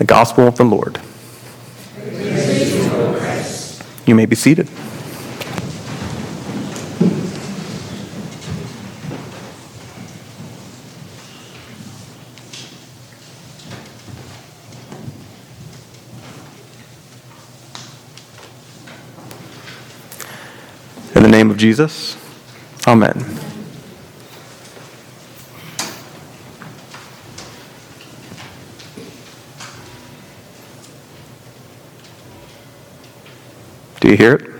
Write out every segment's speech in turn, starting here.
The Gospel of the Lord. You may be seated. In the name of Jesus, Amen. Do you hear it?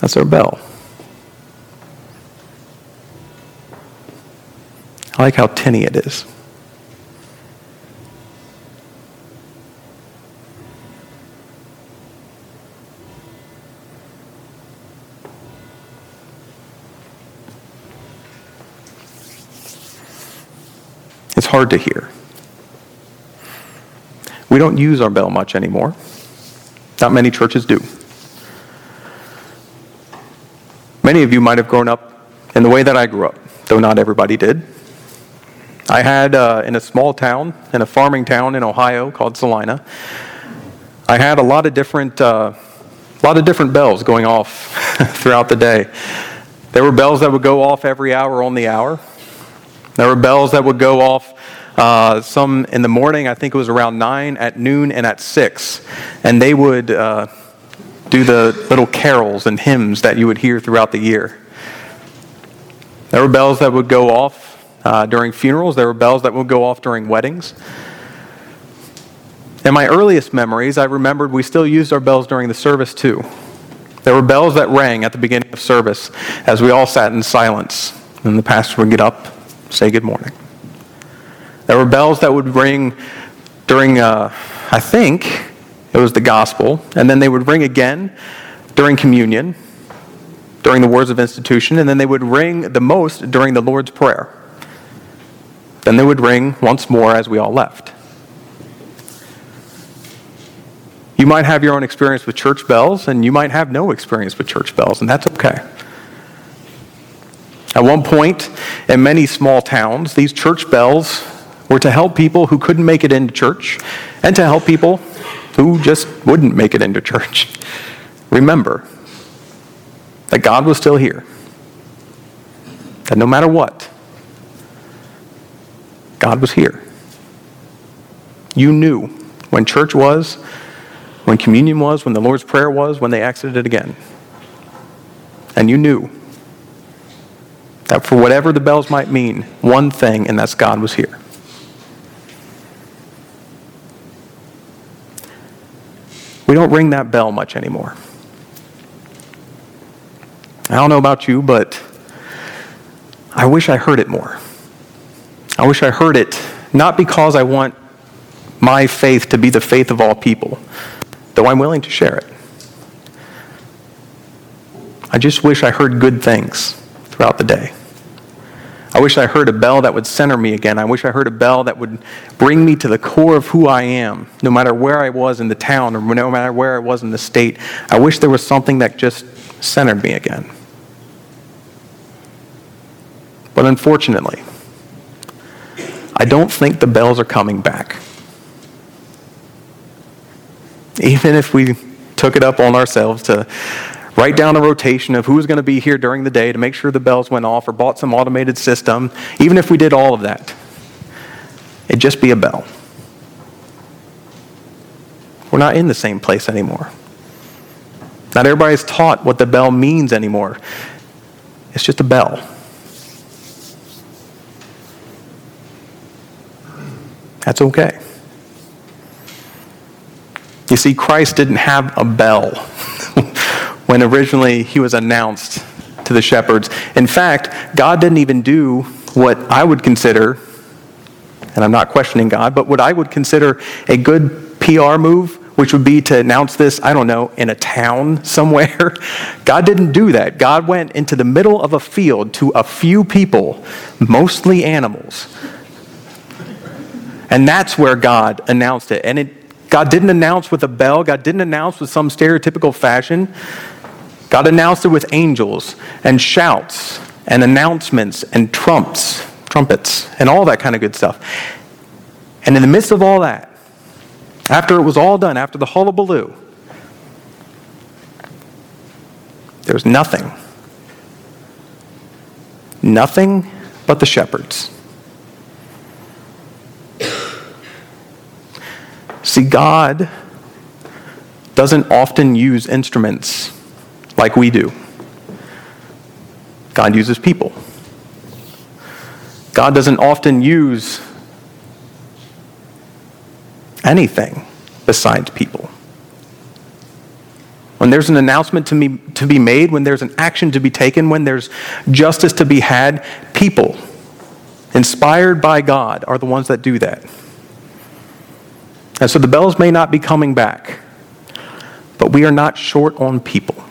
That's our bell. I like how tinny it is. It's hard to hear. We don't use our bell much anymore. Not many churches do. Many of you might have grown up in the way that I grew up, though not everybody did. I had, uh, in a small town, in a farming town in Ohio called Celina, I had a lot of different, uh, lot of different bells going off throughout the day. There were bells that would go off every hour on the hour. There were bells that would go off uh, some in the morning, I think it was around 9, at noon, and at 6. And they would uh, do the little carols and hymns that you would hear throughout the year. There were bells that would go off uh, during funerals, there were bells that would go off during weddings. In my earliest memories, I remembered we still used our bells during the service too. There were bells that rang at the beginning of service as we all sat in silence, and the pastor would get up, say good morning. There were bells that would ring during, uh, I think it was the gospel, and then they would ring again during communion, during the words of institution, and then they would ring the most during the Lord's Prayer. Then they would ring once more as we all left. You might have your own experience with church bells, and you might have no experience with church bells, and that's okay. At one point, in many small towns, these church bells were to help people who couldn't make it into church and to help people who just wouldn't make it into church. Remember that God was still here, that no matter what, God was here. You knew when church was, when communion was, when the Lord's Prayer was, when they exited it again. And you knew that for whatever the bells might mean, one thing, and that's God was here. We don't ring that bell much anymore. I don't know about you, but I wish I heard it more. I wish I heard it not because I want my faith to be the faith of all people, though I'm willing to share it. I just wish I heard good things throughout the day. I wish I heard a bell that would center me again. I wish I heard a bell that would bring me to the core of who I am, no matter where I was in the town or no matter where I was in the state. I wish there was something that just centered me again. But unfortunately, I don't think the bells are coming back. Even if we took it up on ourselves to write down a rotation of who was going to be here during the day to make sure the bells went off or bought some automated system, even if we did all of that, it'd just be a bell. We're not in the same place anymore. Not everybody's taught what the bell means anymore. It's just a bell. That's okay. You see, Christ didn't have a bell when originally he was announced to the shepherds. In fact, God didn't even do what I would consider, and I'm not questioning God, but what I would consider a good PR move, which would be to announce this, I don't know, in a town somewhere. God didn't do that. God went into the middle of a field to a few people, mostly animals. And that's where God announced it. And it, God didn't announce with a bell, God didn't announce with some stereotypical fashion. God announced it with angels and shouts and announcements and trumps, trumpets, and all that kind of good stuff. And in the midst of all that, after it was all done, after the hullabaloo, there's nothing. Nothing but the shepherds. See, God doesn't often use instruments like we do. God uses people. God doesn't often use anything besides people. When there's an announcement to, me, to be made, when there's an action to be taken, when there's justice to be had, people, inspired by God, are the ones that do that. And so the bells may not be coming back, but we are not short on people.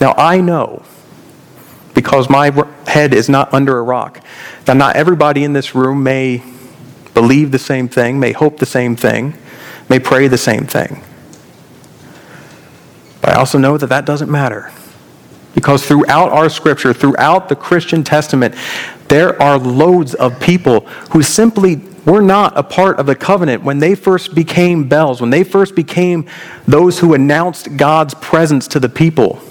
Now, I know, because my head is not under a rock, that not everybody in this room may believe the same thing, may hope the same thing, may pray the same thing. But I also know that that doesn't matter. Because throughout our scripture, throughout the Christian Testament, there are loads of people who simply were not a part of the covenant when they first became bells, when they first became those who announced God's presence to the people.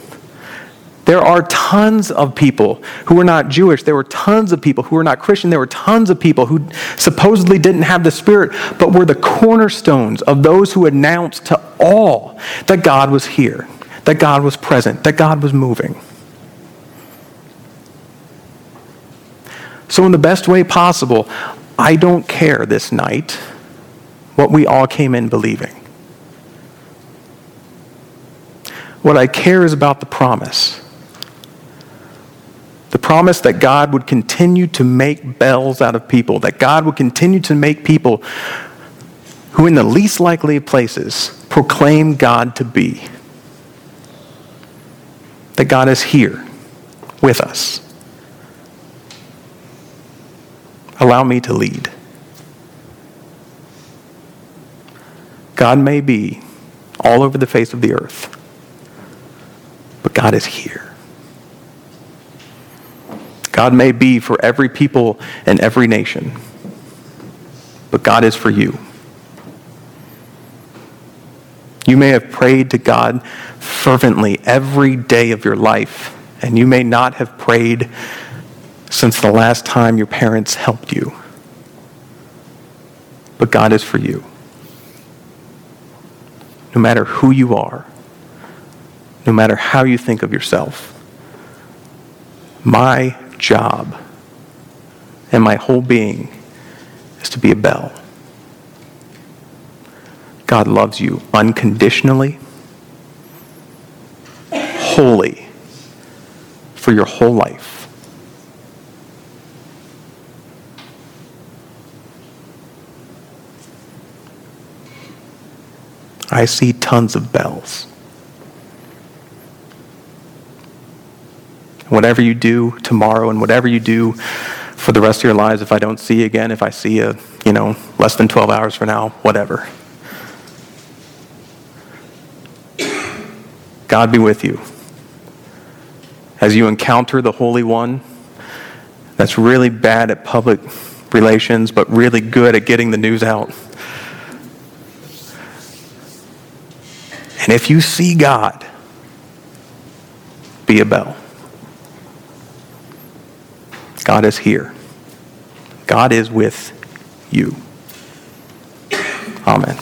There are tons of people who were not Jewish. There were tons of people who were not Christian. There were tons of people who supposedly didn't have the Spirit, but were the cornerstones of those who announced to all that God was here, that God was present, that God was moving. So, in the best way possible, I don't care this night what we all came in believing. What I care is about the promise the promise that God would continue to make bells out of people, that God would continue to make people who, in the least likely of places, proclaim God to be. That God is here with us. Allow me to lead. God may be all over the face of the earth, but God is here. God may be for every people and every nation, but God is for you. You may have prayed to God fervently every day of your life, and you may not have prayed since the last time your parents helped you. But God is for you. No matter who you are, no matter how you think of yourself, my job and my whole being is to be a bell. God loves you unconditionally, wholly, for your whole life. I see tons of bells. Whatever you do tomorrow and whatever you do for the rest of your lives, if I don't see you again, if I see you, you know, less than 12 hours from now, whatever. God be with you. As you encounter the Holy One, that's really bad at public relations, but really good at getting the news out. And if you see God, be a bell. God is here. God is with you. Amen.